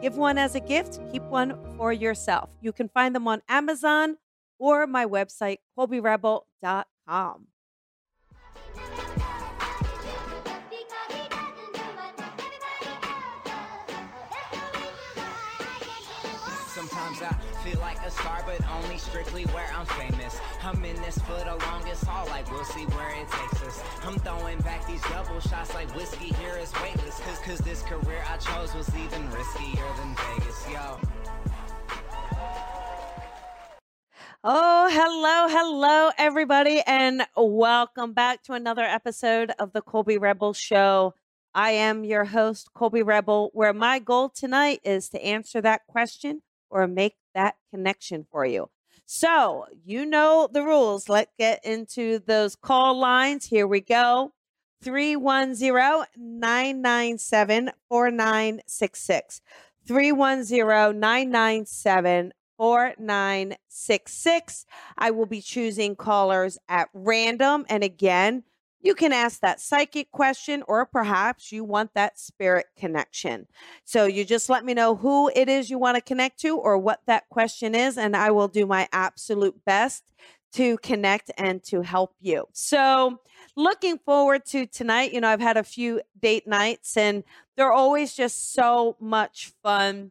Give one as a gift, keep one for yourself. You can find them on Amazon or my website, colbyrebel.com. Sometimes I feel like a star, but only strictly where I'm famous. I'm in this for the longest haul, like we'll see where it takes us. I'm throwing back these double shots like whiskey here is weightless. Cause, cause this career I chose was even riskier than Vegas, yo. Oh, hello, hello, everybody, and welcome back to another episode of the Colby Rebel Show. I am your host, Colby Rebel, where my goal tonight is to answer that question or make that connection for you. So, you know the rules. Let's get into those call lines. Here we go 310 997 4966. 310 997 4966. I will be choosing callers at random. And again, you can ask that psychic question, or perhaps you want that spirit connection. So you just let me know who it is you want to connect to or what that question is, and I will do my absolute best to connect and to help you. So, looking forward to tonight. You know, I've had a few date nights, and they're always just so much fun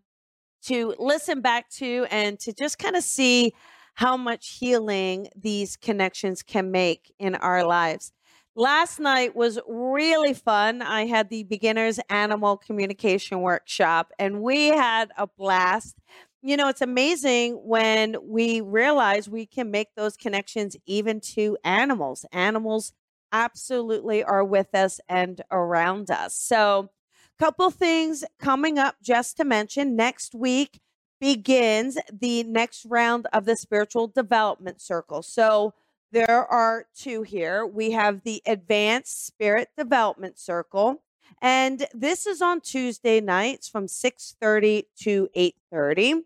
to listen back to and to just kind of see how much healing these connections can make in our lives. Last night was really fun. I had the beginners animal communication workshop and we had a blast. You know, it's amazing when we realize we can make those connections even to animals. Animals absolutely are with us and around us. So, couple things coming up just to mention next week begins the next round of the spiritual development circle. So, there are two here. We have the Advanced Spirit Development Circle, and this is on Tuesday nights from 6:30 to 8:30.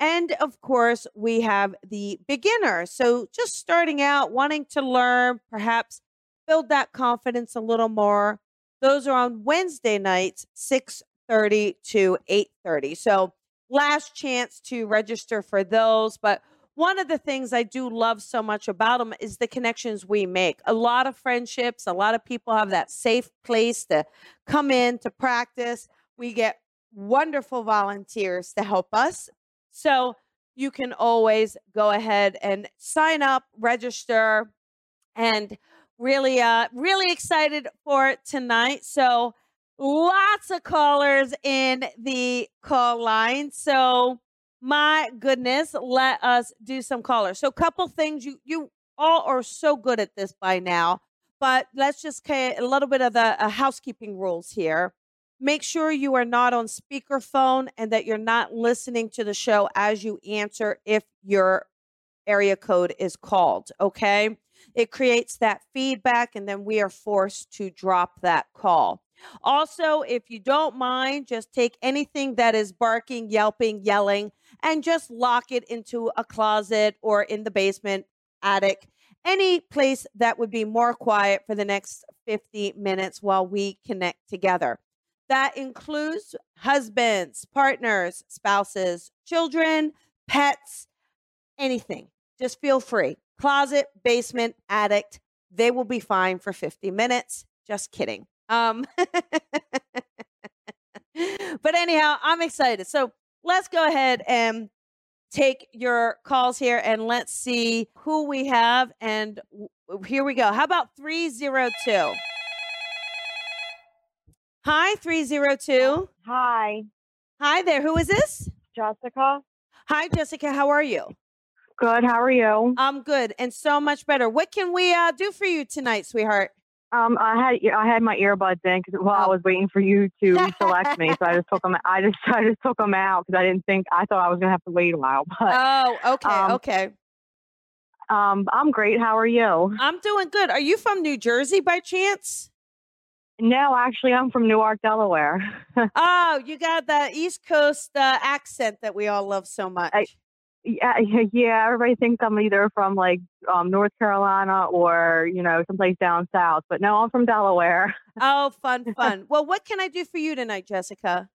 And of course, we have the beginner. So just starting out, wanting to learn, perhaps build that confidence a little more. Those are on Wednesday nights, 6:30 to 8:30. So last chance to register for those, but one of the things I do love so much about them is the connections we make. A lot of friendships, a lot of people have that safe place to come in to practice. We get wonderful volunteers to help us. So you can always go ahead and sign up, register, and really uh really excited for tonight. So lots of callers in the call line. So my goodness, let us do some callers. So, a couple things you you all are so good at this by now, but let's just get a little bit of the uh, housekeeping rules here. Make sure you are not on speakerphone and that you're not listening to the show as you answer if your area code is called. Okay. It creates that feedback, and then we are forced to drop that call. Also, if you don't mind, just take anything that is barking, yelping, yelling, and just lock it into a closet or in the basement, attic, any place that would be more quiet for the next 50 minutes while we connect together. That includes husbands, partners, spouses, children, pets, anything. Just feel free. Closet, basement, attic, they will be fine for 50 minutes. Just kidding. Um, but anyhow, I'm excited. So let's go ahead and take your calls here and let's see who we have. And here we go. How about 302? Hi, 302. Hi, Hi there. Who is this? Jessica. Hi, Jessica. How are you? Good. How are you? I'm good and so much better. What can we uh, do for you tonight, sweetheart? Um, I had I had my earbuds in because while I Oh. was waiting for you to select me, so I just took them. I just I just took them out because I didn't think I thought I was gonna have to wait a while. But Oh, okay, um, okay. um, I'm great. How are you? I'm doing good. Are you from New Jersey by chance? No, actually, I'm from Newark, Delaware. Oh, you got that East Coast uh, accent that we all love so much. Yeah, yeah. Everybody thinks I'm either from like um, North Carolina or you know someplace down south, but no, I'm from Delaware. oh, fun, fun. well, what can I do for you tonight, Jessica?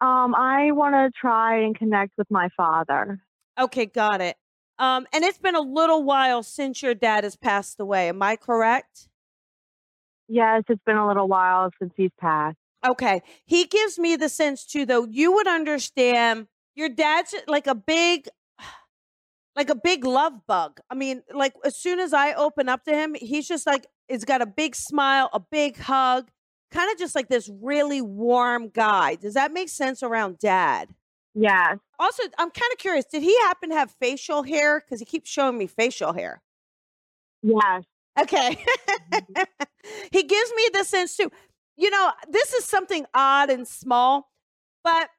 Um, I want to try and connect with my father. Okay, got it. Um, and it's been a little while since your dad has passed away. Am I correct? Yes, it's been a little while since he's passed. Okay. He gives me the sense too, though, you would understand your dad's like a big, like a big love bug. I mean, like as soon as I open up to him, he's just like, it's got a big smile, a big hug, kind of just like this really warm guy. Does that make sense around dad? Yeah. Also, I'm kind of curious, did he happen to have facial hair? Because he keeps showing me facial hair. Yes. Okay. Mm-hmm. he gives me the sense too. You know, this is something odd and small, but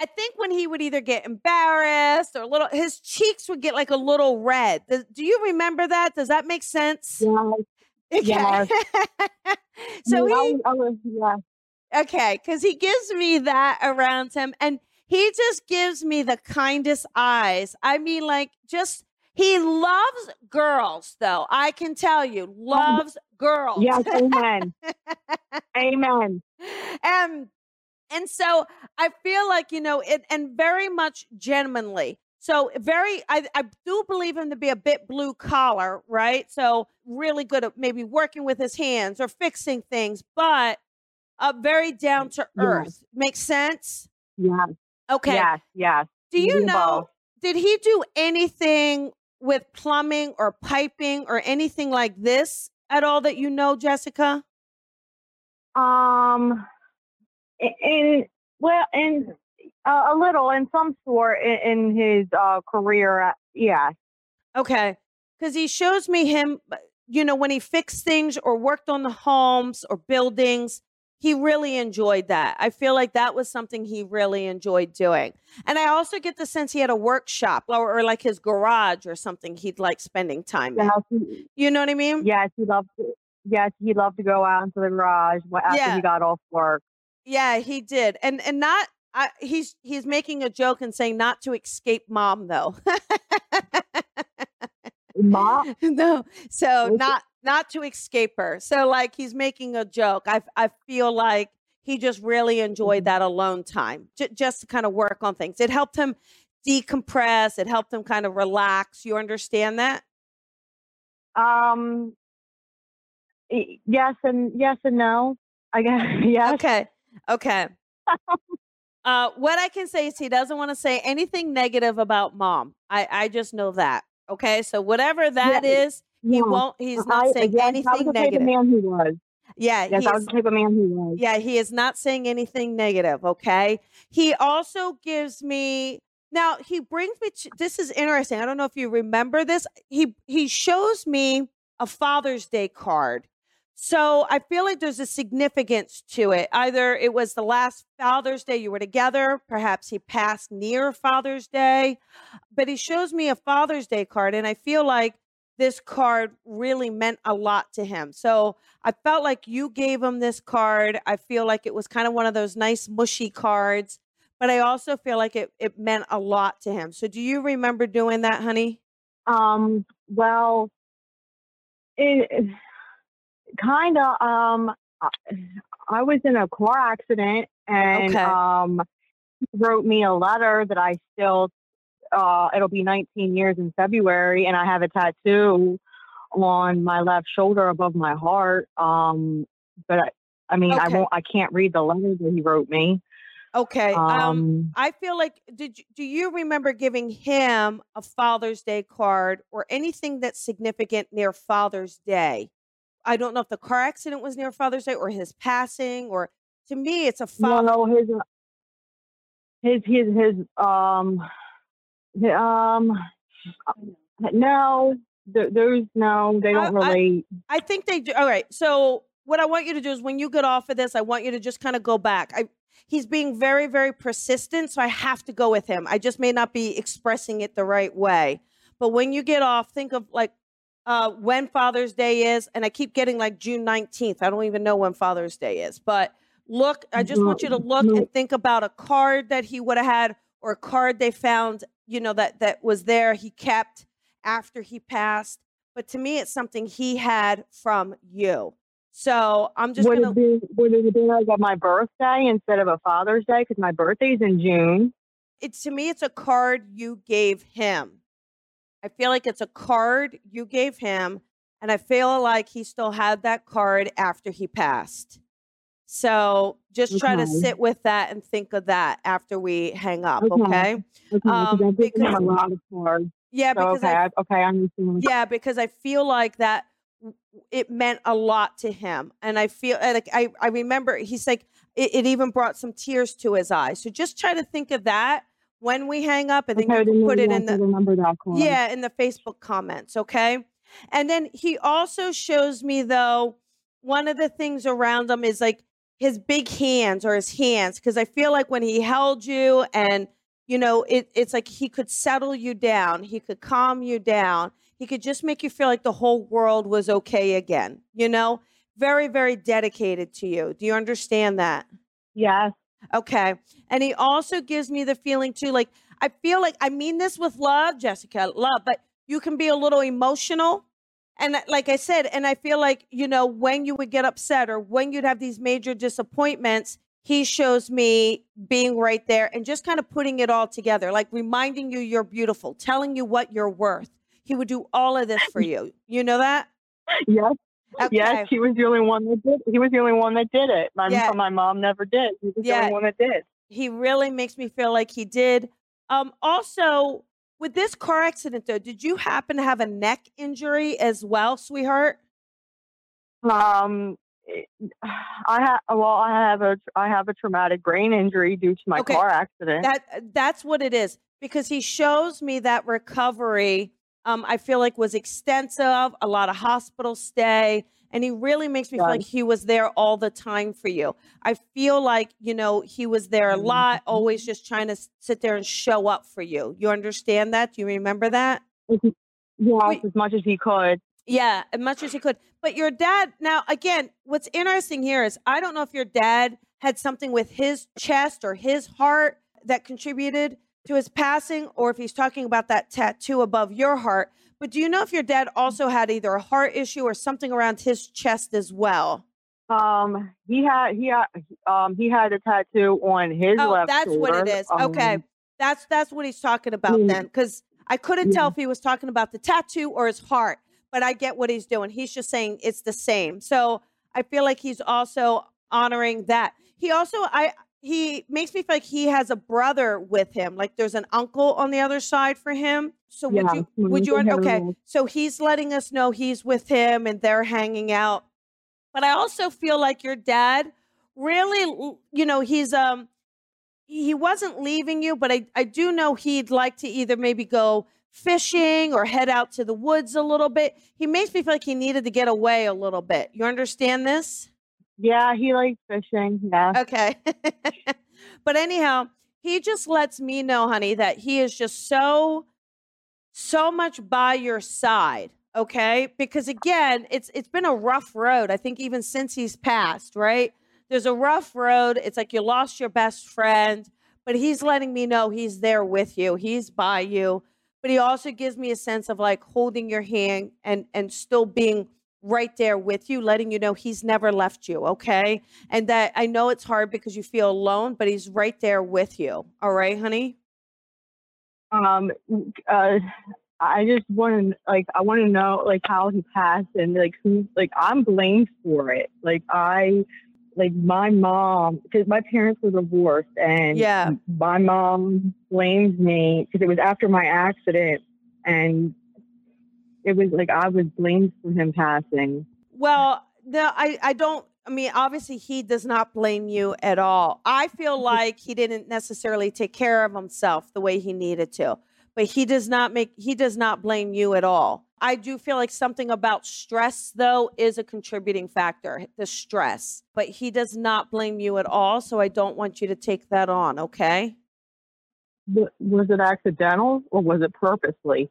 I think when he would either get embarrassed or a little, his cheeks would get like a little red. Does, do you remember that? Does that make sense? Yes. Yes. so Yeah, he, I was- yeah. okay, because he gives me that around him and he just gives me the kindest eyes. I mean, like, just he loves girls, though. I can tell you, oh, loves girls. Yes. Amen. amen. and and so I feel like you know it, and very much genuinely. So very, I, I do believe him to be a bit blue collar, right? So really good at maybe working with his hands or fixing things, but uh, very down to Yes. earth. Makes sense? Yes. Okay. Yes. Yes. Do you know? Did he do anything with plumbing or piping or anything like this at all that you know, Jessica? Um, in well, in uh, a little, in some sort, in, in his uh, career. Uh, yes. Okay. Because he shows me him, uh, you know, when he fixed things or worked on the homes or buildings, he really enjoyed that. I feel like that was something he really enjoyed doing. And I also get the sense he had a workshop or, or like his garage or something he'd like spending time in. He- You know what I mean? Yes. He loved. To, yes, he loved to go out into the garage after Yeah. he got off work. Yeah, he did. And and not I, he's he's making a joke and saying not to escape mom though. Mom. no. So not not to escape her. So like he's making a joke. I I feel like he just really enjoyed Mhm. that alone time j- just to kind of work on things. It helped him decompress. It helped him kind of relax. You understand that? Um. Yes and yes and no. I guess yes. Okay. Okay. uh, what I can say is he doesn't want to say anything negative about mom. I, I just know that. Okay. So whatever that is, he Yeah. won't, he's not I, saying anything the type of negative. man he was. Yeah. Yes, I was the type of man he was. yeah, he is not saying anything negative. Okay. He also gives me, now he brings me to, this is interesting. I don't know if you remember this. He, he shows me a Father's Day card. So I feel like there's a significance to it. Either it was the last Father's Day you were together, perhaps he passed near Father's Day, but he shows me a Father's Day card, and I feel like this card really meant a lot to him. So I felt like you gave him this card. I feel like it was kind of one of those nice mushy cards, but I also feel like it, it meant a lot to him. So do you remember doing that, honey? Um, well, it kind of. Um, I- I was in a car accident, and Okay. um, wrote me a letter that I still. Uh, it'll be 19 years in February, and I have a tattoo on my left shoulder above my heart. Um, but I, I mean, I Okay. won't. I can't read the letter that he wrote me. Okay. Um, Um, I feel like did you, do you remember giving him a Father's Day card or anything that's significant near Father's Day? I don't know if the car accident was near Father's Day or his passing or to me it's a father. No, his uh, his his his um hi- um no th- those no, they don't I- I- relate. I think they do. All right. So what I want you to do is when you get off of this, I want you to just kind of go back. I he's being very, very persistent, so I have to go with him. I just may not be expressing it the right way. But when you get off, think of like uh, when Father's Day is, and I keep getting like June 19th. I don't even know when Father's Day is, but look, I just want you to look and think about a card that he would have had or a card they found, you know, that that was there he kept after he passed. But to me, it's something he had from you. So I'm just would gonna it be would it be like my birthday instead of a Father's Day? Because my birthday's in June. it's to me it's a card you gave him. I feel like it's a card you gave him and I feel like he still had that card after he passed. So just try to sit with that and think of that after we hang up, Okay. okay? Okay, Um, because- a lot of cards. Yeah, So because okay, I I, okay, I understand. Yeah, because I feel like that it meant a lot to him. And I feel like I, I remember he's like, it, it even brought some tears to his eyes. So just try to think of that when we hang up and then okay, you put it in the, yeah, in the Facebook comments, okay? And then he also shows me though one of the things around him is like his big hands or his hands because I feel like when he held you and you know it it's like he could settle you down, he could calm you down. He could just make you feel like the whole world was okay again, you know? Very very dedicated to you. Do you understand that? Yes. Okay. And he also gives me the feeling too, like I feel like I mean this with love, Jessica, love, but you can be a little emotional. And uh, like I said, and I feel like, you know, when you would get upset or when you'd have these major disappointments, he shows me being right there and just kind of putting it all together, like reminding you you're beautiful, telling you what you're worth. He would do all of this for you. You know that? Yes. Okay. Yes, he was the only one that did. He was the only one that did it. My Yeah. my mom never did. He was the Yeah. only one that did. he really makes me feel like he did. Um, also, with this car accident, though, did you happen to have a neck injury as well, sweetheart? Um, I have well, I have a I have a traumatic brain injury due to my Okay, car accident. That that's what it is because he shows me that recovery. Um, I feel like was extensive, a lot of hospital stay, and he really makes me feel like he was there all the time for you. I feel like you know he was there a lot, Mm-hmm. always just trying to sit there and show up for you. You understand that? Do you remember that? Wait. as much as he could. Yeah, as much as he could. But your dad, now again, what's interesting here is I don't know if your dad had something with his chest or his heart that contributed to his passing, or if he's talking about that tattoo above your heart. But do you know if your dad also had either a heart issue or something around his chest as well? Um, he had he had um he had a tattoo on his Oh, left that's what it is. shoulder. is. Okay. Um, That's that's what he's talking about then, because I couldn't tell if he was talking about the tattoo or his heart, but I get what he's doing. He's just saying it's the same. So I feel like he's also honoring that. He also I he makes me feel like he has a brother with him, like there's an uncle on the other side for him. So would Yeah, you would you okay? So he's letting us know he's with him and they're hanging out. But I also feel like your dad really, you know, he's um he wasn't leaving you, but I, I do know he'd like to either maybe go fishing or head out to the woods a little bit. He makes me feel like he needed to get away a little bit. You understand this? Yeah, he likes fishing. Yeah. Okay. but anyhow, he just lets me know, honey, that he is just so, so much by your side. Okay. Because again, it's it's been a rough road. I think even since he's passed, right? There's a rough road. It's like you lost your best friend, but he's letting me know he's there with you. He's by you. But he also gives me a sense of like holding your hand and and still being right there with you, letting you know he's never left you, okay? And that I know it's hard because you feel alone, but he's right there with you. All right, honey? Um, uh, I just want to like I want to know like how he passed and like who like I'm blamed for it. Like I like my mom because my parents were divorced and Yeah. my mom blames me because it was after my accident and it was like I was blamed for him passing. Well, no, I, I don't. I mean, obviously, he does not blame you at all. I feel mm-hmm. like he didn't necessarily take care of himself the way he needed to. but he does not make he does not blame you at all. I do feel like something about stress though is a contributing factor, the stress. But he does not blame you at all, so I don't want you to take that on, okay? Was it accidental or was it purposely?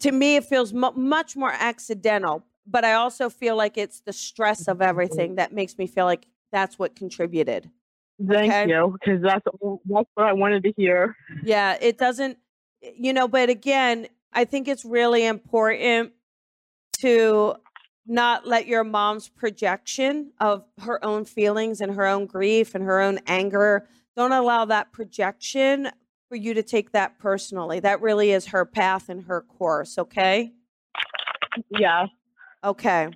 To me it feels mu much more accidental, but I also feel like it's the stress of mm-hmm. everything that makes me feel like that's what contributed. Thank Okay. you, because that's that's what I wanted to hear. Yeah, it doesn't, you know, but again, I think it's really important to not let your mom's projection of her own feelings and her own grief and her own anger, don't allow that projection for you to take that personally. That really is her path and her course, okay? Yeah. Okay.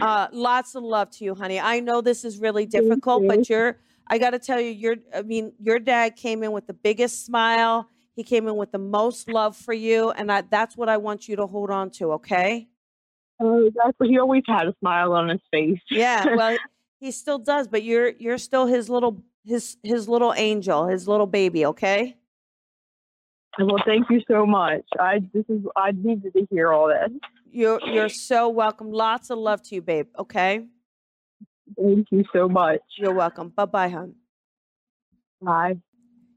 Uh lots of love to you, honey. I know this is really difficult, you. but you're I got to tell you you're I mean, your dad came in with the biggest smile. He came in with the most love for you and I, that's what I want you to hold on to, okay? That's what he always had a smile on his face. Yeah, well, he still does, but you're you're still his little his his little angel, his little baby, okay? Well, thank you so much. I this is I needed to hear all this. You're you're so welcome. Lots of love to you, babe, okay? Thank you so much. You're welcome. Bye-bye, hon. Bye.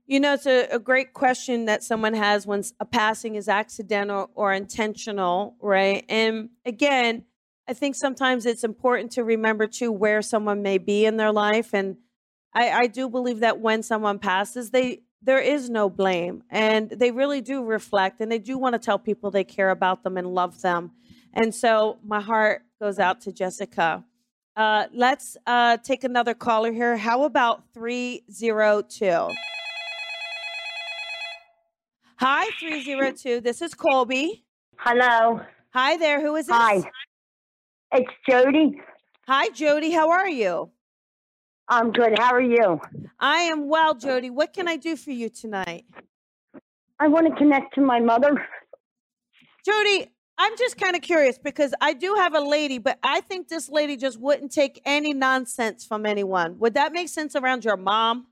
You know, it's a, a great question that someone has when a passing is accidental or intentional, right? And again, I think sometimes it's important to remember too where someone may be in their life. And I, I do believe that when someone passes, they there is no blame, and they really do reflect, and they do want to tell people they care about them and love them. And so my heart goes out to Jessica. Uh, let's uh, take another caller here. How about 302? Hi, 302. This is Colby. Hello. Hi there. Who is this? Hi. It's Jody. Hi, Jody. How are you? I'm good. How are you? I am well, Jody. What can I do for you tonight? I want to connect to my mother. Jody, I'm just kind of curious because I do have a lady, but I think this lady just wouldn't take any nonsense from anyone. Would that make sense around your mom?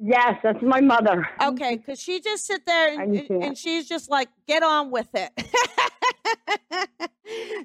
Yes, that's my mother. Okay, because she just sit there and, I and, understand. and she's just like, get on with it.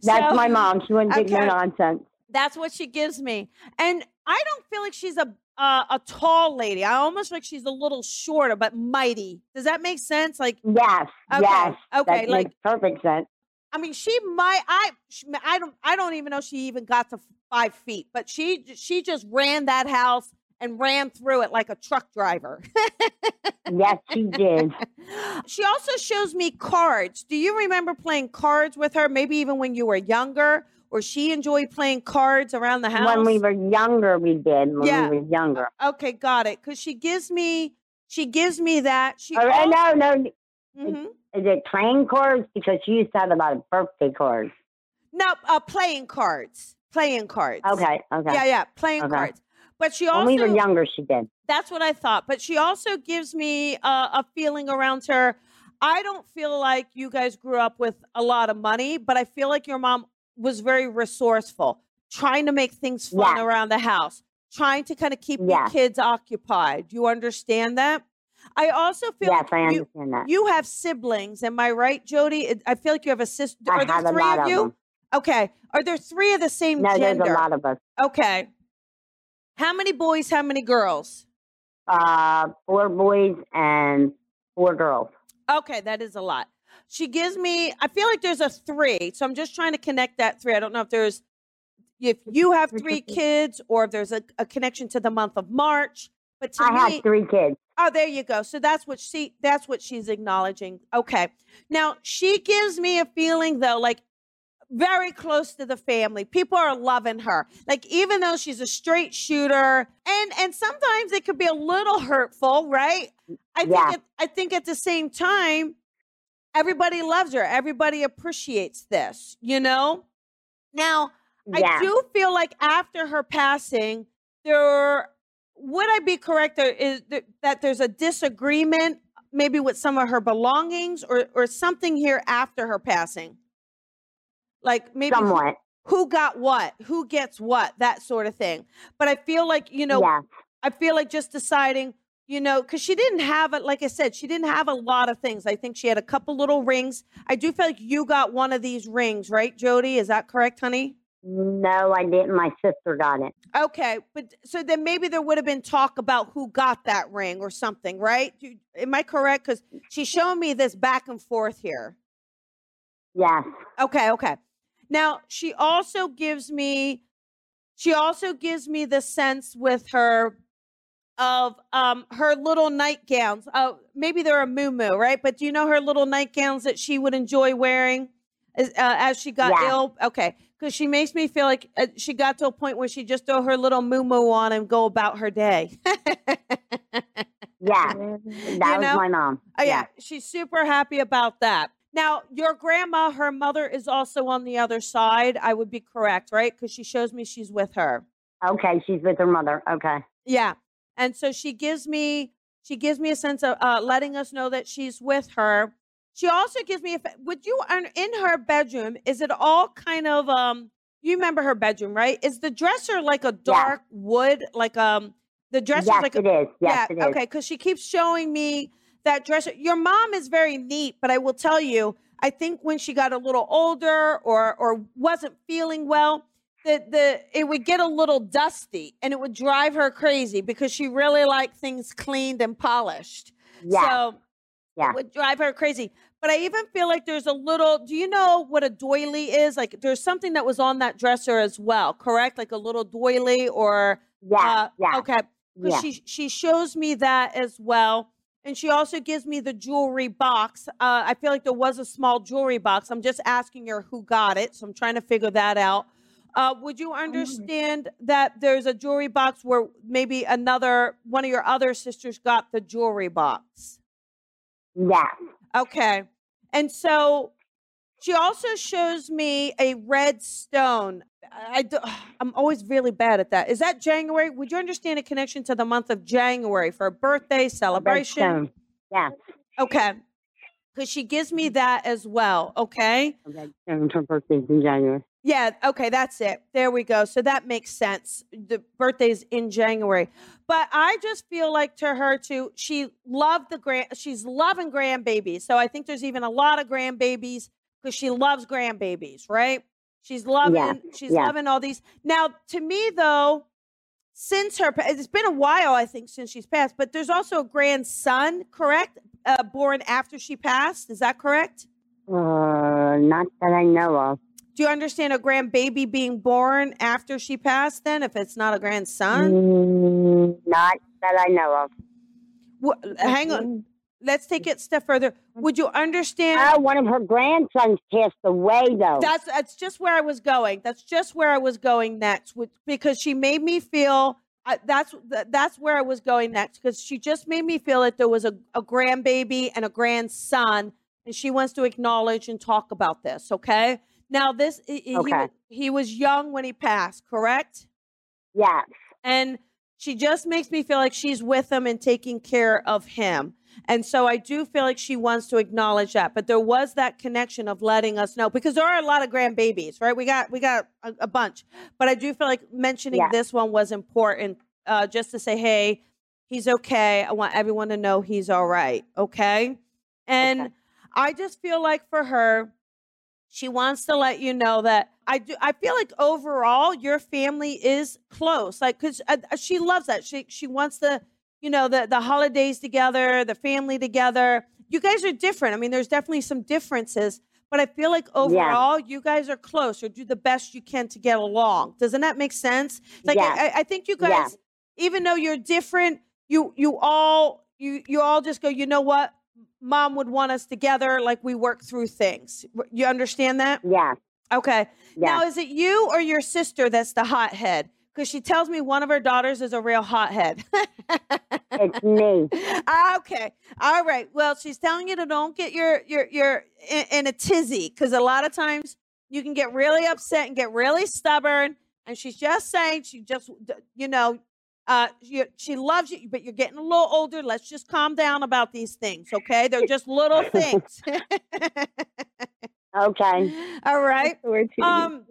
That's So- my mom. She wouldn't take okay. no nonsense. That's what she gives me. And I don't feel like she's a uh, a tall lady. I almost feel like she's a little shorter but mighty. Does that make sense? Like Yes. Okay, Yes. okay, That like- makes perfect sense. I mean, she might. I sh- I don't. I don't even know she even got to five feet. But she she just ran that house and ran through it like a truck driver. Yes, she did. she also shows me cards. Do you remember playing cards with her? Maybe even when you were younger, or she enjoyed playing cards around the house. When we were younger, we did. When Yeah. we were younger. okay, got it. Because she gives me she gives me that. She Oh, al- no, no. Mhm. Is it playing cards? Because she used to have a lot of birthday cards. no uh, playing cards. Playing cards. Okay. Okay. Yeah, yeah, playing Okay. cards. But she also. when we were younger, she did. That's what I thought. But she also gives me a, a feeling around her. I don't feel like you guys grew up with a lot of money, but I feel like your mom was very resourceful, trying to make things fun around the house, trying to kind of keep your kids occupied. Do you understand that? I also feel Yes, I you, that. you have siblings. Am I right, Jody? I feel like you have a sister. I Are there three of of you? them. Okay. Are there three of the same No, gender? there's a lot of us. Okay. How many boys? How many girls? Uh, four boys and four girls. Okay, that is a lot. She gives me, I feel like there's a three. So I'm just trying to connect that three. I don't know if there's, if you have three kids or if there's a, a connection to the month of March. But to I me, had three kids. oh, there you go. So that's what she, that's what she's acknowledging. Okay. Now she gives me a feeling though, like very close to the family. People are loving her. Like even though she's a straight shooter and and sometimes it could be a little hurtful, right? I think Yeah. at, I think at the same time everybody loves her. Everybody appreciates this, you know? Now, I do feel like after her passing, there would I be correct there is there, that there's a disagreement maybe with some of her belongings or or something here after her passing? Like maybe who- Somewhat. who got what, who gets what, that sort of thing. But I feel like, you know, yeah. I feel like just deciding you know, because she didn't have it. Like I said, she didn't have a lot of things. I think she had a couple little rings. I do feel like you got one of these rings, right, Jody? Is that correct, honey? No, I didn't. My sister got it. Okay, but so then maybe there would have been talk about who got that ring or something, right? Am I correct? Because she's showing me this back and forth here. Yes. Okay, okay. Now she also gives me, she also gives me the sense with her of um her little nightgowns. Uh, maybe they're a moo moo, right? But do you know her little nightgowns that she would enjoy wearing as, uh, as she got Yeah. ill? Okay, because she makes me feel like uh, she got to a point where she just throw her little moo moo on and go about her day. yeah, That was know? my mom. Oh, yeah, Yes. she's super happy about that. Now, your grandma, her mother is also on the other side. I would be correct, right? Because she shows me she's with her. Okay, she's with her mother. Okay. Yeah, and so she gives me she gives me a sense of uh, letting us know that she's with her. She also gives me a. Would you in her bedroom? Is it all kind of um? You remember her bedroom, right? Is the dresser like a dark wood, like um? The dresser yes, like a, it is. Yes, yeah, it is. okay, because she keeps showing me that dresser. Your mom is very neat, but I will tell you, I think when she got a little older or or wasn't feeling well, the the it would get a little dusty and it would drive her crazy because she really liked things cleaned and polished. Yeah. So Yeah. it would drive her crazy. But I even feel like there's a little. Do you know what a doily is? Like there's something that was on that dresser as well, correct? Like a little doily or yeah, uh, yes. okay. Yeah. she she shows me that as well. And she also gives me the jewelry box. Uh, I feel like there was a small jewelry box. I'm just asking her who got it. So I'm trying to figure that out. Uh, would you understand that there's a jewelry box where maybe another one of your other sisters got the jewelry box? Yes. Okay. And so she also shows me a red stone. I, I'm always really bad at that. Is that January? Would you understand a connection to the month of January for a birthday celebration? Yes. Okay. Because she gives me that as well. Okay. Redstone. Her birthday's in January. Yeah, okay, that's it. There we go. So that makes sense. The birthday's in January. But I just feel like to her too, she loved the grand she's loving grandbabies. So I think there's even a lot of grandbabies because she loves grandbabies, right? She's loving she's yeah. loving all these. Now, to me though, since her it's been a while, I think, since she's passed, but there's also a grandson, correct? Uh, born after she passed. Is that correct? Uh, not that I know of. Do you understand a grandbaby being born after she passed then if it's not a grandson? Mm, not that I know of. Wha- hang on. Mm-hmm. Let's take it a step further. Would you understand? Oh, one of her grandsons passed away, though. That's that's just where I was going. That's just where I was going next because she made me feel I, that's that's where I was going next because she just made me feel like there was a, a grandbaby and a grandson and she wants to acknowledge and talk about this, okay? Now this he, he, Okay. wa- he was young when he passed, correct? yes. and she just makes me feel like she's with him and taking care of him. And so I do feel like she wants to acknowledge that. But there was that connection of letting us know because there are a lot of grandbabies, right? We got we got a, a bunch. But I do feel like mentioning Yeah. this one was important uh, just to say, hey, he's okay. I want everyone to know he's all right. Okay. And Okay. I just feel like for her, she wants to let you know that I do. I feel like overall your family is close, like because uh, uh, she loves that. She she wants the you know the the holidays together, the family together. You guys are different. I mean, there's definitely some differences, but I feel like overall you guys are close or do the best you can to get along. Doesn't that make sense? Like Yeah. I, I think you guys, Yeah. even though you're different, you you all you you all just go. You know what? Mom would want us together, like we work through things. You understand that? Yeah. Okay. Yes. Now, is it you or your sister that's the hothead? Because she tells me one of her daughters is a real hothead. it's me. Ah, okay. All right. Well, she's telling you to don't get your your your in, in a tizzy because a lot of times you can get really upset and get really stubborn. And she's just saying she just you know uh you, she loves you, but you're getting a little older. Let's just calm down about these things, okay? They're just little things. Okay. All right. That's the word too. Um,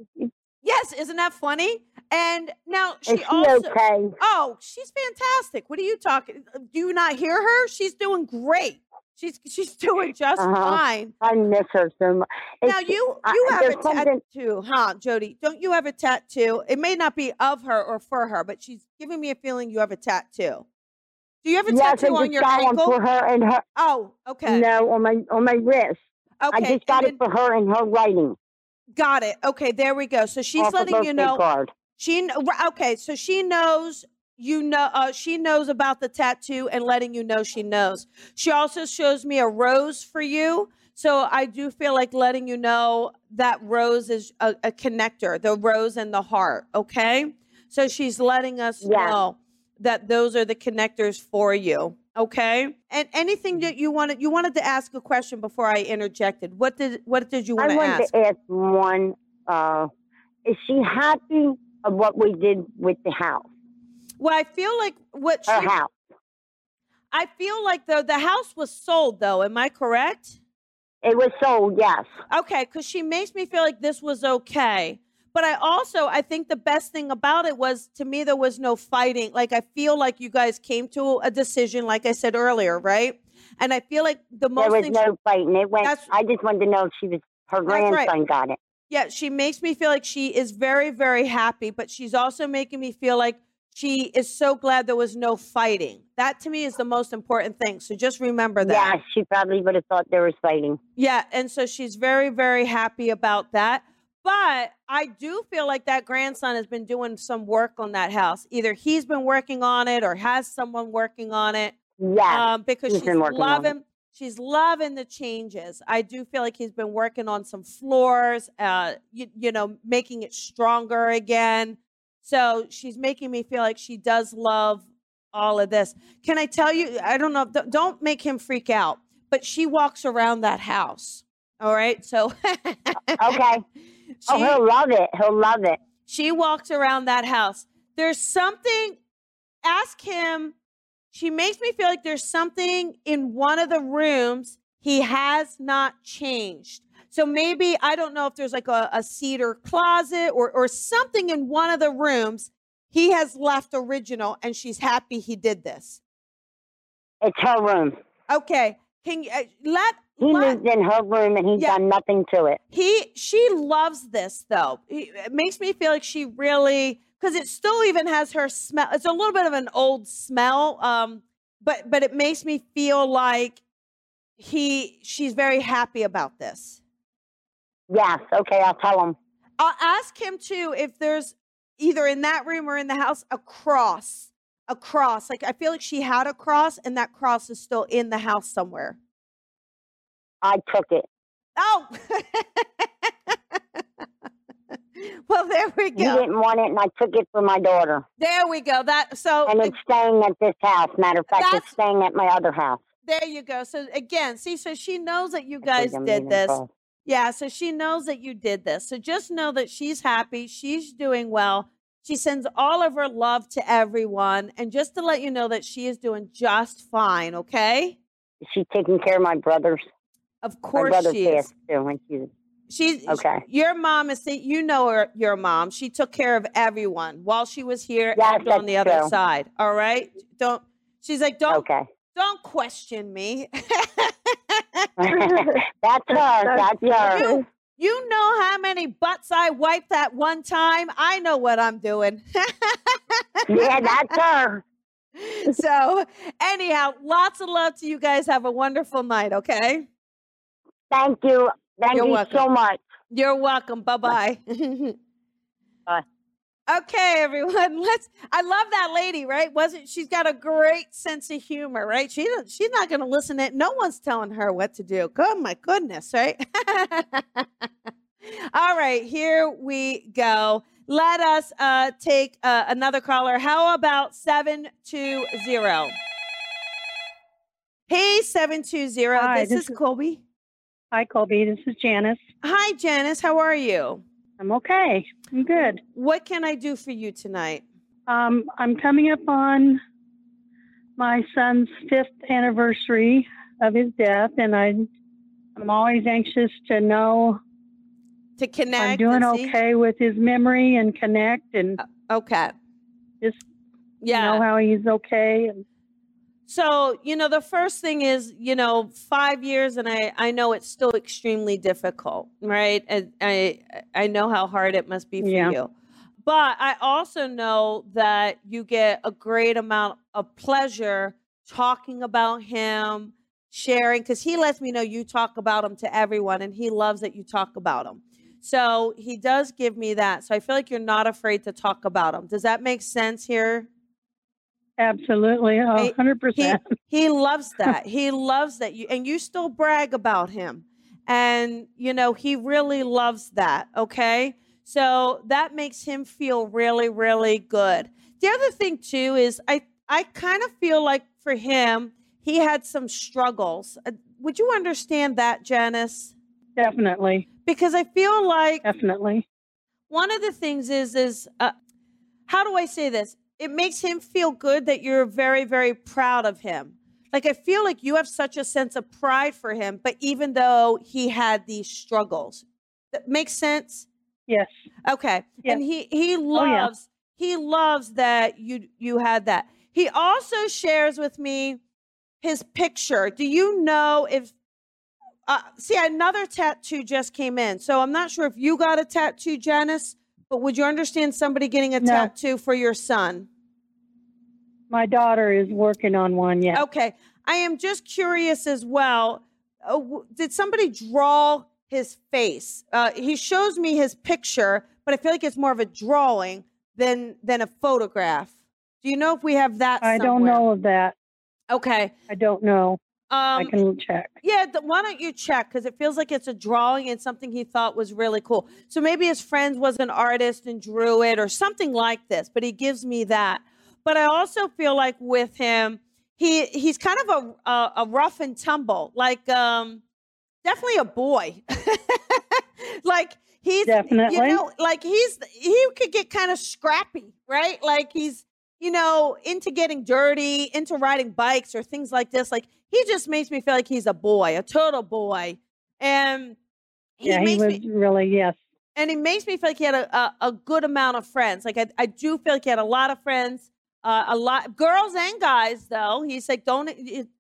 yes, isn't that funny? And now she she also okay? Oh, she's fantastic. What are you talking? Do you not hear her? She's doing great. She's she's doing just Uh-huh. fine. I miss her so much. Now It's- you I- you have a something- tattoo, huh, Jody? Don't you have a tattoo? It may not be of her or for her, but she's giving me a feeling you have a tattoo. Do you have a yes, tattoo I on your got one ankle? for her and her. Oh, okay. No, on my on my wrist. Okay. I just got then- it for her and her writing. got it. Okay, there we go. So she's off letting you know Card. She okay, so she knows you know uh, she knows about the tattoo and letting you know she knows. She also shows me a rose for you. So I do feel like letting you know that rose is a, a connector, the rose and the heart. Okay. So she's letting us Yeah. know that those are the connectors for you. Okay. And anything that you wanted, you wanted to ask a question before I interjected. What did what did you want I to wanted ask? to ask one. Uh, is she happy of what we did with the house? Well, I feel like what she Her house. I feel like though the house was sold though. Am I correct? It was sold. Yes. Okay, because she makes me feel like this was okay. But I also I think the best thing about it was to me there was no fighting. Like I feel like you guys came to a decision, like I said earlier, right? And I feel like the most There was no fighting. It went. I just wanted to know if she was. Her That's right. grandson got it. yeah, she makes me feel like she is very, very happy, but she's also making me feel like she is so glad there was no fighting. That to me is the most important thing. So just remember that. Yeah, she probably would have thought there was fighting. Yeah, and so she's very, very happy about that. But I do feel like that grandson has been doing some work on that house. Either he's been working on it or has someone working on it. Yeah. Um, because he's she's been working on it. loving she's loving the changes. I do feel like he's been working on some floors, uh, you, you know, making it stronger again. So she's making me feel like she does love all of this. Can I tell you? I don't know. don't- make him freak out. But she walks around that house. All right. So okay. oh, she- he'll love it. He'll love it. she walks around that house. There's something, ask him. She makes me feel like there's something in one of the rooms he has not changed. So maybe, I don't know if there's like a, a cedar closet or, or something in one of the rooms he has left original and she's happy he did this. It's her room. Okay. Can you uh, let, He lived in her room and he's Yeah. done nothing to it. he she loves this though He- it makes me feel like she really because it still even has her smell it's a little bit of an old smell um but but it makes me feel like he she's very happy about this Yes. Okay. I'll tell him. i'll ask him too if there's either in that room or in the house a cross a cross like i feel like she had a cross and that cross is still in the house somewhere I took it. oh well there we go. You didn't want it, and I took it for my daughter. There we go. That so And it's staying at this house. Matter of fact, it's staying at my other house. there you go. So again, see, so she knows that you guys did this. involved. Yeah, so she knows that you did this. So just know that she's happy, she's doing well. She sends all of her love to everyone, and just to let you know that she is doing just fine. Okay, Is she taking care of my brothers? of My course brother she is. too, and she's She's Okay. Your mom is. You know her. Your mom. She took care of everyone while she was here Yes, and on the that's other side. All right. Don't. She's like, don't okay. Don't question me. that's her. That's her. You, you know how many butts I wiped that one time? I know what I'm doing. Yeah, that's her. so, anyhow, lots of love to you guys. Have a wonderful night, okay? Thank you. Thank You're you welcome. so much. You're welcome. Bye-bye. Bye. Okay, everyone. Let's I love that lady, right? Wasn't she's got a great sense of humor, right? She she's not going to listen to No one's telling her what to do. Oh my goodness, right? All right, here we go. Let us uh take uh, another caller. How about 720? Hey 720. This, this is is- Colby. Hi, Colby. This is Janice. Hi Janice, how are you? I'm okay. I'm good. What can I do for you tonight? Um, I'm coming up on my son's fifth anniversary of his death, and I, I'm always anxious to know To connect I'm doing okay with his memory and connect. And Okay. Just Yeah. know how he's okay. And So, you know, the first thing is, you know, five years, and I, I know it's still extremely difficult, right? And I, I know how hard it must be for Yeah. you. But I also know that you get a great amount of pleasure talking about him, sharing, because he lets me know you talk about him to everyone, and he loves that you talk about him. So he does give me that. So I feel like you're not afraid to talk about him. Does that make sense here? Absolutely, hundred he, percent. he loves that. He loves that you and you still brag about him. And you know, he really loves that, okay? So that makes him feel really really good. The other thing too is I I kind of feel like for him he had some struggles. Uh, Would you understand that, Janice? Definitely, Because I feel like definitely. one of the things is is uh, how do I say this? It makes him feel good that you're very very proud of him. Like I feel like you have such a sense of pride for him, but even though he had these struggles, that makes sense. Yes, Okay, Yeah. and he he Oh, yeah. loves he loves that you you had that. He also shares with me his picture. Do you know if uh, see another tattoo just came in, so I'm not sure if you got a tattoo, Janice. But would you understand somebody getting a No. tattoo for your son? My daughter is working on one. Yeah, Okay, I am just curious as well. Uh, w- did somebody draw his face? Uh, he shows me his picture, but I feel like it's more of a drawing than than a photograph. Do you know if we have that? I don't know of that. Okay. I don't know. I Um, can check. yeah, th- why don't you check? Because it feels like it's a drawing and something he thought was really cool. So maybe his friend was an artist and drew it or something like this, but he gives me that. But I also feel like with him, he he's kind of a a, a rough and tumble, like um, definitely a boy. like he's Definitely. you know, like he's he could get kind of scrappy, right? Like he's you know into getting dirty, into riding bikes or things like this. Like he just makes me feel like he's a boy, a total boy, and he yeah, he makes was me really yes. and it makes me feel like he had a, a, a good amount of friends. Like I, I do feel like he had a lot of friends, uh, a lot girls and guys. Though he's like, don't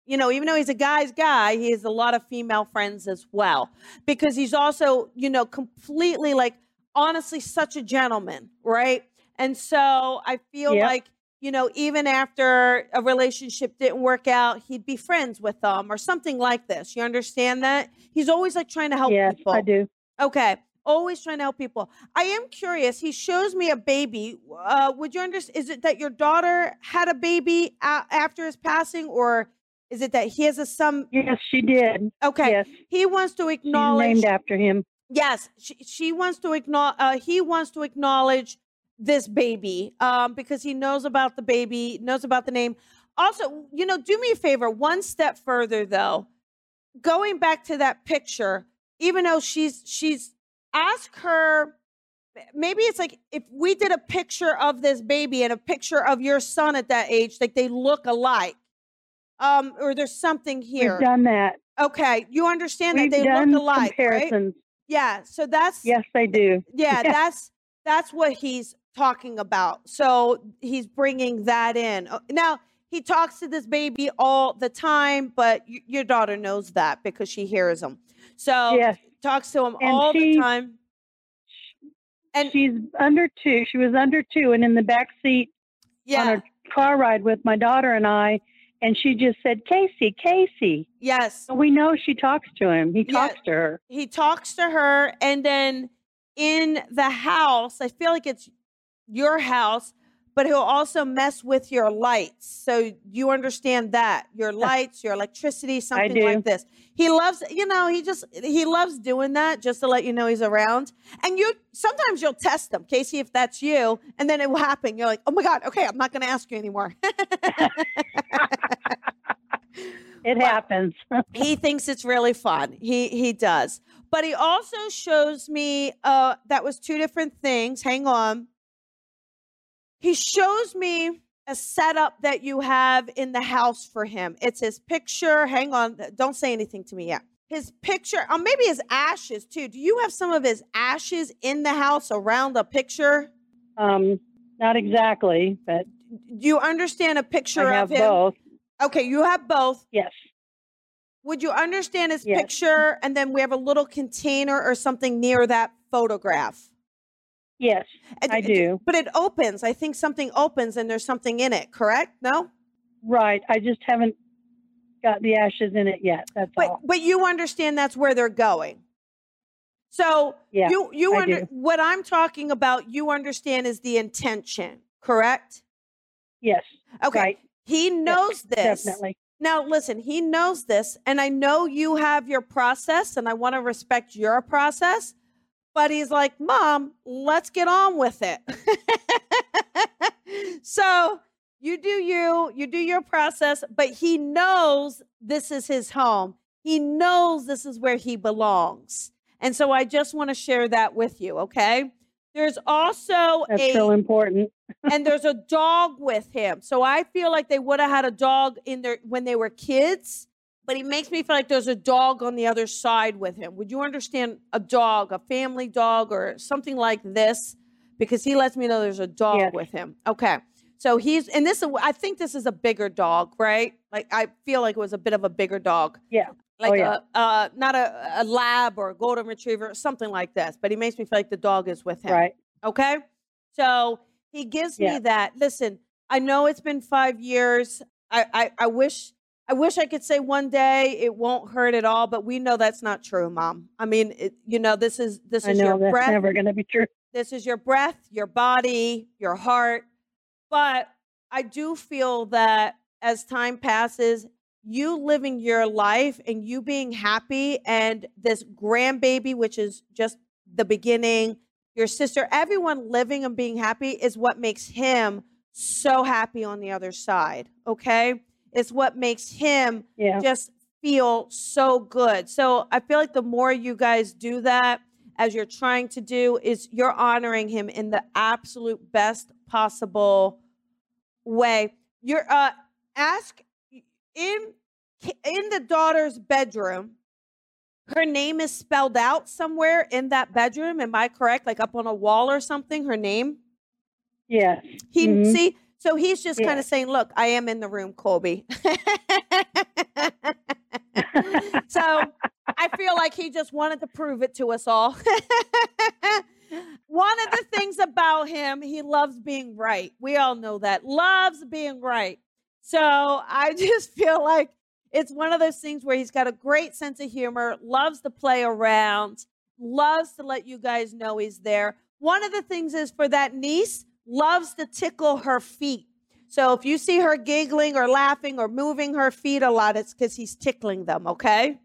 you know? Even though he's a guy's guy, he has a lot of female friends as well because he's also you know completely like honestly such a gentleman, right? And so I feel Yep. like you know even after a relationship didn't work out, he'd be friends with them or something like this. You understand that? He's always like trying to help yes, people. I do. Okay. Always trying to help people. I am curious. He shows me a baby. Uh, would you understand? Is it that your daughter had a baby a- after his passing, or is it that he has a son? Yes, she did. Okay. Yes, He wants to she's acknowledge. named after him. Yes, she, she wants to acknowledge. Uh, he wants to acknowledge this baby um, because he knows about the baby, knows about the name. Also, you know, do me a favor. One step further, though, going back to that picture, even though she's she's ask her. Maybe it's like if we did a picture of this baby and a picture of your son at that age, like they look alike, um, or there's something here. We've done that. Okay, you understand We've that they look alike, right? comparisons. Yeah, so that's Yes, they do. yeah, Yeah. that's that's what he's talking about. So he's bringing that in. Uh, Now, he talks to this baby all the time, but y- your daughter knows that because she hears him. So Yes, talks to him And all the time. And she's under two. She was under two, and in the back seat yeah, on a car ride with my daughter and I, and she just said, "Casey, Casey." yes. So we know she talks to him. He Yeah. talks to her. He talks to her and then in the house, I feel like it's your house, but he'll also mess with your lights. So you understand that your lights, your electricity, something like this. He loves, you know, he just he loves doing that just to let you know he's around. And you sometimes you'll test him, Casey, if that's you, and then it will happen. You're like, oh my god, okay, I'm not going to ask you anymore. It happens. he thinks it's really fun. He he does. But he also shows me uh that was two different things. Hang on. He shows me a setup that you have in the house for him. It's his picture. Hang on. Don't say anything to me yet. His picture, or maybe his ashes too. Do you have some of his ashes in the house around a picture? um, Not exactly, but Do you understand a picture I of have him? both. Okay, you have both. Yes. Would you understand his Yes. picture? And then we have a little container or something near that photograph. Yes, I do. But it opens. I think something opens and there's something in it, correct? No? Right. I just haven't got the ashes in it yet. That's But all. but you understand that's where they're going. So Yeah. you you under what I'm talking about, you understand is the intention, correct? Yes. Okay. Right. He knows this. Definitely. Now, listen, he knows this, and I know you have your process, and I want to respect your process. But he's like, Mom, let's get on with it. so you do you, you do your process, but he knows this is his home. He knows this is where he belongs. And so I just want to share that with you, okay? There's also That's a so important. and there's a dog with him. So I feel like they would have had a dog in there when they were kids, but he makes me feel like there's a dog on the other side with him. Would you understand a dog, a family dog, or something like this? Because he lets me know there's a dog Yes. with him. Okay. So he's, and this, is- I think this is a bigger dog, right? Like I feel like it was a bit of a bigger dog. Yeah. Like yeah. a, uh, not a, a lab or a golden retriever, something like this. But he makes me feel like the dog is with him. Right. Okay. So he gives Yeah. me that. Listen, I know it's been five years. I, I, I wish I wish I could say one day it won't hurt at all, but we know that's not true, Mom. I mean, it, you know, this is this I is know your that's breath. never going to be true. This is your breath, your body, your heart. But I do feel that as time passes, you living your life and you being happy, and this grandbaby, which is just the beginning, your sister, everyone living and being happy is what makes him so happy on the other side. Okay. It's what makes him Yeah. just feel so good. So I feel like the more you guys do that, as you're trying to do, is you're honoring him in the absolute best possible way. You're uh ask in in the daughter's bedroom. Her name is spelled out somewhere in that bedroom. Am I correct? Like up on a wall or something? Her name. Yes. He Mhm. see, so he's just kind of saying, "Look, I am in the room, Colby." so I feel like he just wanted to prove it to us all. One of the things about him, he loves being right. We all know that. Loves being right. So I just feel like it's one of those things where he's got a great sense of humor, loves to play around, loves to let you guys know he's there. One of the things is for that niece, loves to tickle her feet. So if you see her giggling or laughing or moving her feet a lot, it's because he's tickling them, okay?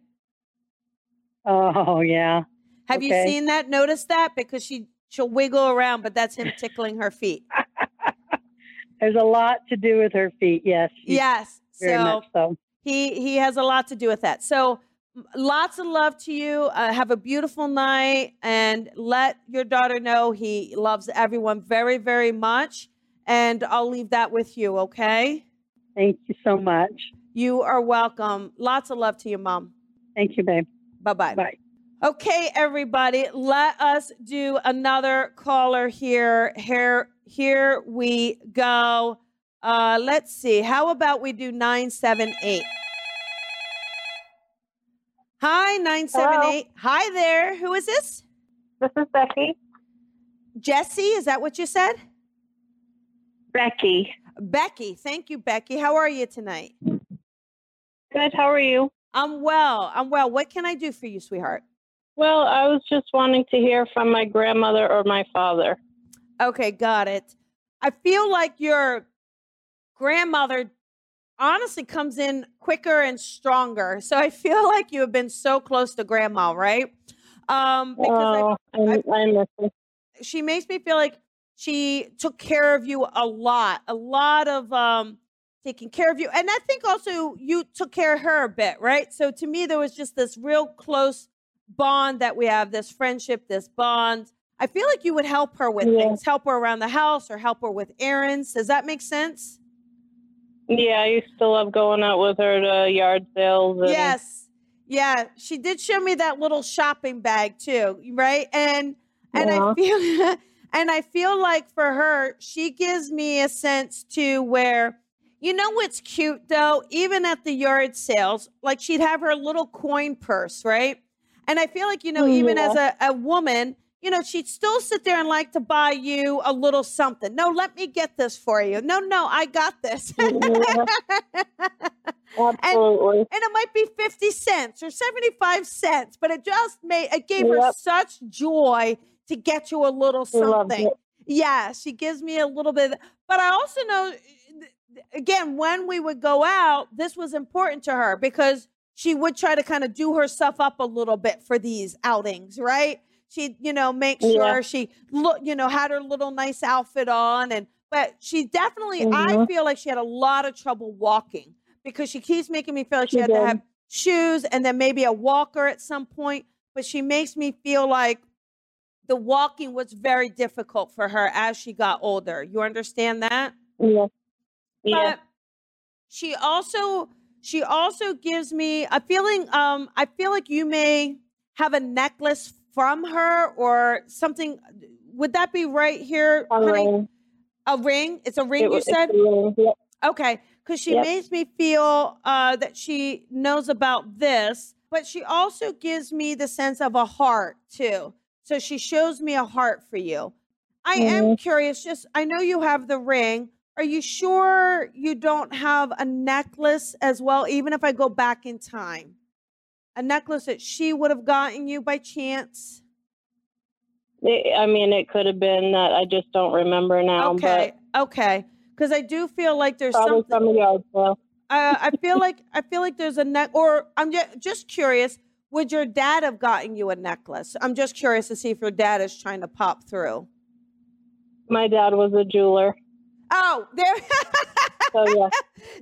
Oh, yeah. Have you seen that? Notice that? Because she she'll wiggle around, but that's him tickling her feet. There's a lot to do with her feet. Yes. Yes. Very So much so. he he has a lot to do with that. So lots of love to you. Uh, have a beautiful night, and let your daughter know he loves everyone very very much. And I'll leave that with you. Okay. Thank you so much. You are welcome. Lots of love to you, mom. Thank you, babe. Bye bye. Bye. Okay, everybody, let us do another caller here. Here, here we go. Uh, let's see. How about we do 978? Hi, 978. Hi there. Who is this? This is Becky. Jesse, is that what you said? Becky. Becky. Thank you, Becky. How are you tonight? Good. How are you? I'm well. I'm well. What can I do for you, sweetheart? Well, I was just wanting to hear from my grandmother or my father. Okay, got it. I feel like your grandmother honestly comes in quicker and stronger. So I feel like you have been so close to grandma, right? Um, because oh, I, I miss her. I, she makes me feel like she took care of you a lot, a lot of um taking care of you. And I think also you took care of her a bit, right? So to me, there was just this real close bond that we have, this friendship, this bond. I feel like you would help her with Yeah. things, help her around the house or help her with errands. Does that make sense? Yeah, I used to love going out with her to yard sales. And, Yes. Yeah, she did show me that little shopping bag too, right? And and I feel And I feel like for her, she gives me a sense to where, you know what's cute though? Even at the yard sales, like she'd have her little coin purse, right? And I feel like, you know, even as mm-hmm. a, a woman, you know, she'd still sit there and like to buy you a little something. No, let me get this for you. No, no, I got this. Absolutely. and it might be 50 cents or 75 cents, but it just made it gave her such joy to get you a little something. Yeah, she gives me a little bit. But I also know, again, when we would go out, this was important to her because she would try to kind of do herself up a little bit for these outings, right? She'd, you know, make sure Yeah. she look, you know, had her little nice outfit on, and but she definitely, I Mhm. feel like she had a lot of trouble walking because she keeps making me feel like she, She had to have shoes and then maybe a walker at some point. But she makes me feel like the walking was very difficult for her as she got older. You understand that? Yeah. Yeah. But she also she also gives me a feeling um I feel like you may have a necklace from her or something would that be right here A honey? ring. A ring? It's a ring It you said? ring. Yep. Okay, because she Yep. makes me feel uh, that she knows about this, but she also gives me the sense of a heart too. So she shows me a heart for you. I am Mhm. curious, just I know you have the ring. Are you sure you don't have a necklace as well, even if I go back in time? A necklace that she would have gotten you by chance? I mean, it could have been that I just don't remember now, Okay, okay. Because I do feel like there's probably something. from a yard sale. uh, I feel like I feel like there's a neck, or I'm just, curious. Would your dad have gotten you a necklace? I'm just curious to see if your dad is trying to pop through. My dad was a jeweler, Oh, there. so yeah.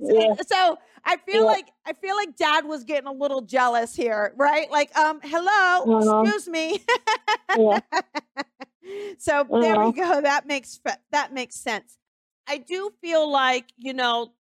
Yeah. So I feel Yeah. like I feel like dad was getting a little jealous here, right? Like, um, hello, Uh-huh. excuse me. Yeah. so there Uh-huh. we go. That makes that makes sense. I do feel like you know,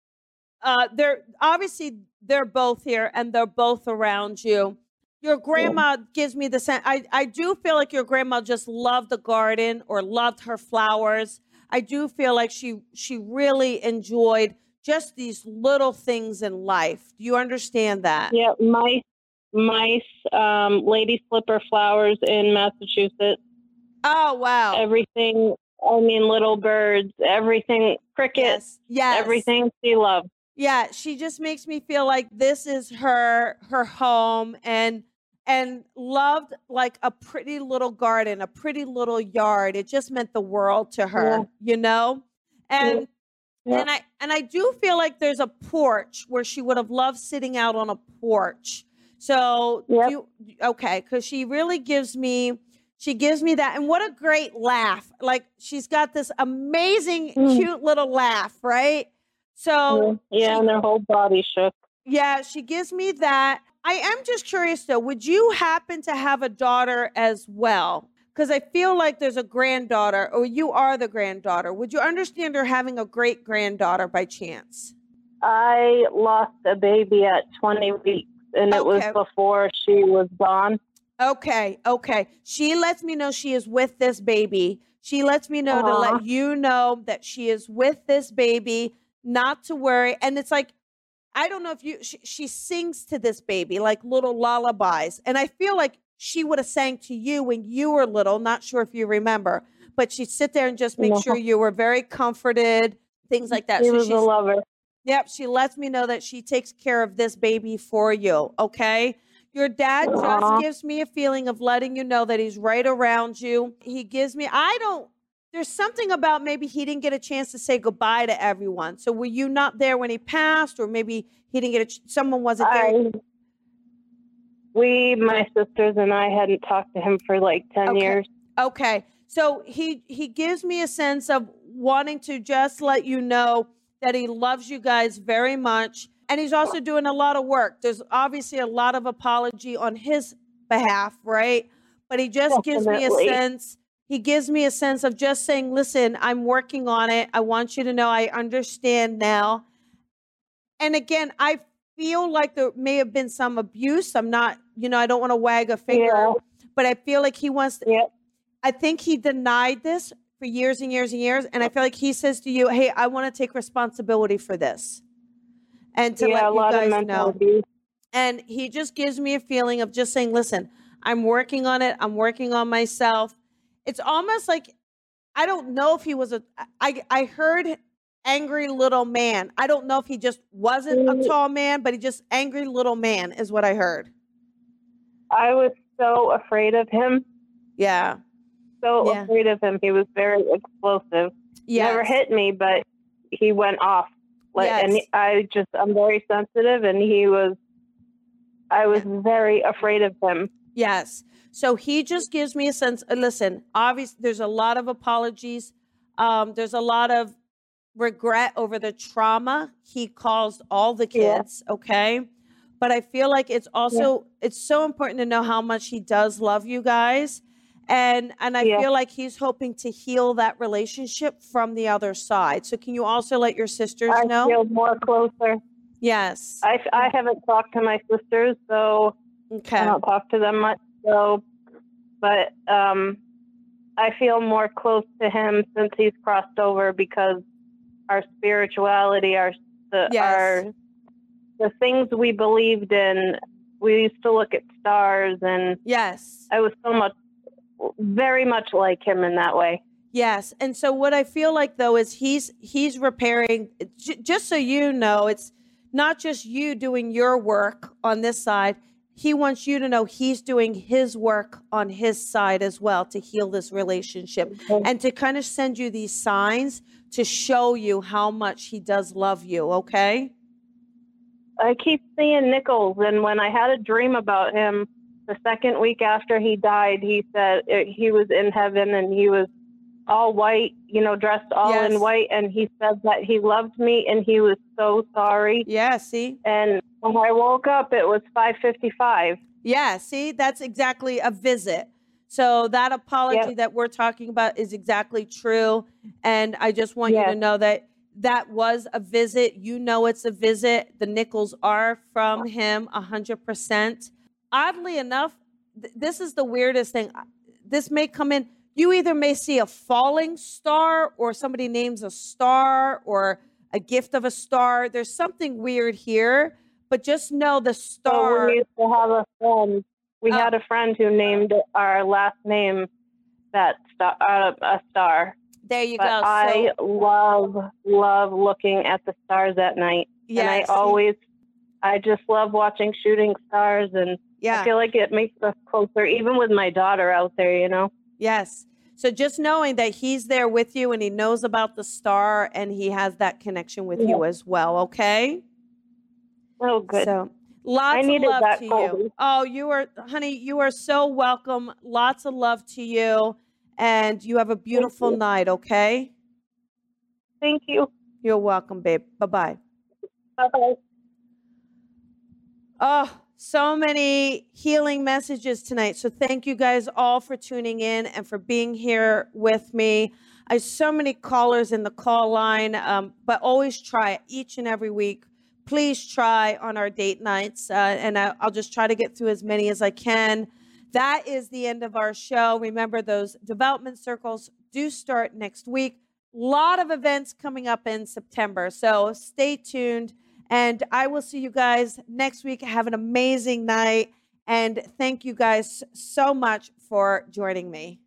uh, they're obviously they're both here and they're both around you. Your grandma gives me the sense. I I do feel like your grandma just loved the garden or loved her flowers. I do feel like she she really enjoyed just these little things in life. Do you understand that? Yeah, mice, mice, um, lady slipper flowers in Massachusetts. Oh wow. Everything. I mean, little birds. Everything. Crickets. yes. Yes. Everything she loved. yeah she just makes me feel like this is her her home and and loved like a pretty little garden a pretty little yard it just meant the world to her Yeah. you know and Yeah. And i and i do feel like there's a porch where she would have loved sitting out on a porch so Yep. you okay because she really gives me she gives me that and what a great laugh like she's got this amazing Mm. cute little laugh right so yeah, she- and their whole body shook. yeah, she gives me that. I am just curious though, would you happen to have a daughter as well? Because I feel like there's a granddaughter, or you are the granddaughter. Would you understand her having a great granddaughter by chance? I lost a baby at 20 weeks, and it was before she was born. Okay, okay. She lets me know she is with this baby. She lets me know to uh-huh. let you know that she is with this baby, not to worry. And it's like, I don't know if you, she, she sings to this baby like little lullabies. And I feel like she would have sang to you when you were little. Not sure if you remember, but she'd sit there and just make No. sure you were very comforted, things like that. She So was a lover. Yep, she lets me know that she takes care of this baby for you. Okay. Your dad Aw. just gives me a feeling of letting you know that he's right around you. He gives me, I don't, there's something about maybe he didn't get a chance to say goodbye to everyone. So were you not there when he passed, or maybe he didn't get a, someone wasn't there? I, we, my sisters and I, hadn't talked to him for like 10 Okay. years. Okay. So he he gives me a sense of wanting to just let you know that he loves you guys very much and he's also doing a lot of work. There's obviously a lot of apology on his behalf, right? But he just gives me a sense he gives me a sense of just saying, "Listen, I'm working on it. I want you to know I understand now." And again, I feel like there may have been some abuse. I'm not, you know, I don't want to wag a finger, Yeah. but I feel like he wants Yep. I think he denied this for years and years and years. And I feel like he says to you, Hey, I want to take responsibility for this. And to yeah, let you guys know. abuse. And he just gives me a feeling of just saying, listen, I'm working on it. I'm working on myself. It's almost like I don't know if he was a I I heard angry little man. I don't know if he just wasn't a tall man, but he just angry little man is what I heard. I was so afraid of him. Yeah. So Yeah. afraid of him. He was very explosive. Yes. Never hit me, but he went off. Like, and I just, I'm very sensitive, and he was. I was very afraid of him. Yes. So he just gives me a sense. uh, Listen, obviously, there's a lot of apologies. Um, there's a lot of regret over the trauma he caused all the Yeah. kids. Okay. But I feel like it's also it's so important to know how much he does love you guys. And and I Yeah. feel like he's hoping to heal that relationship from the other side. So can you also let your sisters I know? feel more closer. yes. I, I haven't talked to my sisters, so Okay. I don't talk to them much. So, but um, I feel more close to him since he's crossed over because our spirituality, our the Yes. our the things we believed in. We used to look at stars, and Yes. I was so much, very much like him in that way. Yes. And so what I feel like though is he's he's repairing j- just so you know it's not just you doing your work on this side. He wants you to know he's doing his work on his side as well to heal this relationship and to kind of send you these signs to show you how much he does love you, okay? I keep seeing nickels, and when I had a dream about him, the second week after he died, he said uh, he was in heaven and he was all white, you know, dressed all Yes. in white, and he said that he loved me and he was so sorry. Yeah, see? And when I woke up, it was 5:55. Yeah, see, that's exactly a visit. So that apology that we're talking about is exactly true. And I just want you to know that that was a visit. You know it's a visit. The nickels are from him 100%. Oddly enough, th- this is the weirdest thing. This may come in. You either may see a falling star or somebody names a star or a gift of a star. There's something weird here, but just know the So star. we used to have a friend. We Oh. had a friend who named our last name that star, uh, a star. There you But go. I so, love, love looking at the stars at night. and I yes, always, I just love watching shooting stars, and yeah, I feel like it makes us closer, even with my daughter out there. You know, yes. So just knowing that he's there with you and he knows about the star and he has that connection with you as well. Okay. Oh good. So lots of love to you. Oh, you are, honey, you are so welcome. Lots of love to you. And you have a beautiful night. Okay. Thank you. You're welcome, babe. Bye bye. Bye bye. Oh, so many healing messages tonight. So thank you guys all for tuning in and for being here with me. I so many callers in the call line, um, but always try each and every week. Please try on our date nights, uh, and I, I'll just try to get through as many as I can. That is the end of our show. Remember, those development circles do start next week. A lot of events coming up in September, so stay tuned. And I will see you guys next week. Have an amazing night. And thank you guys so much for joining me.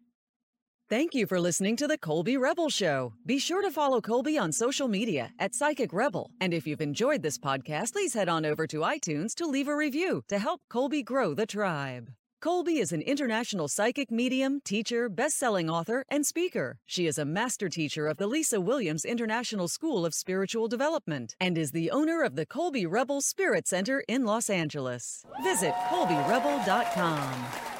Thank you for listening to the Colby Rebel Show. Be sure to follow Colby on social media at Psychic Rebel. And if you've enjoyed this podcast, please head on over to iTunes to leave a review to help Colby grow the tribe. Colby is an international psychic medium, teacher, best-selling author, and speaker. She is a master teacher of the Lisa Williams International School of Spiritual Development and is the owner of the Colby Rebel Spirit Center in Los Angeles. Visit colbyrebel.com.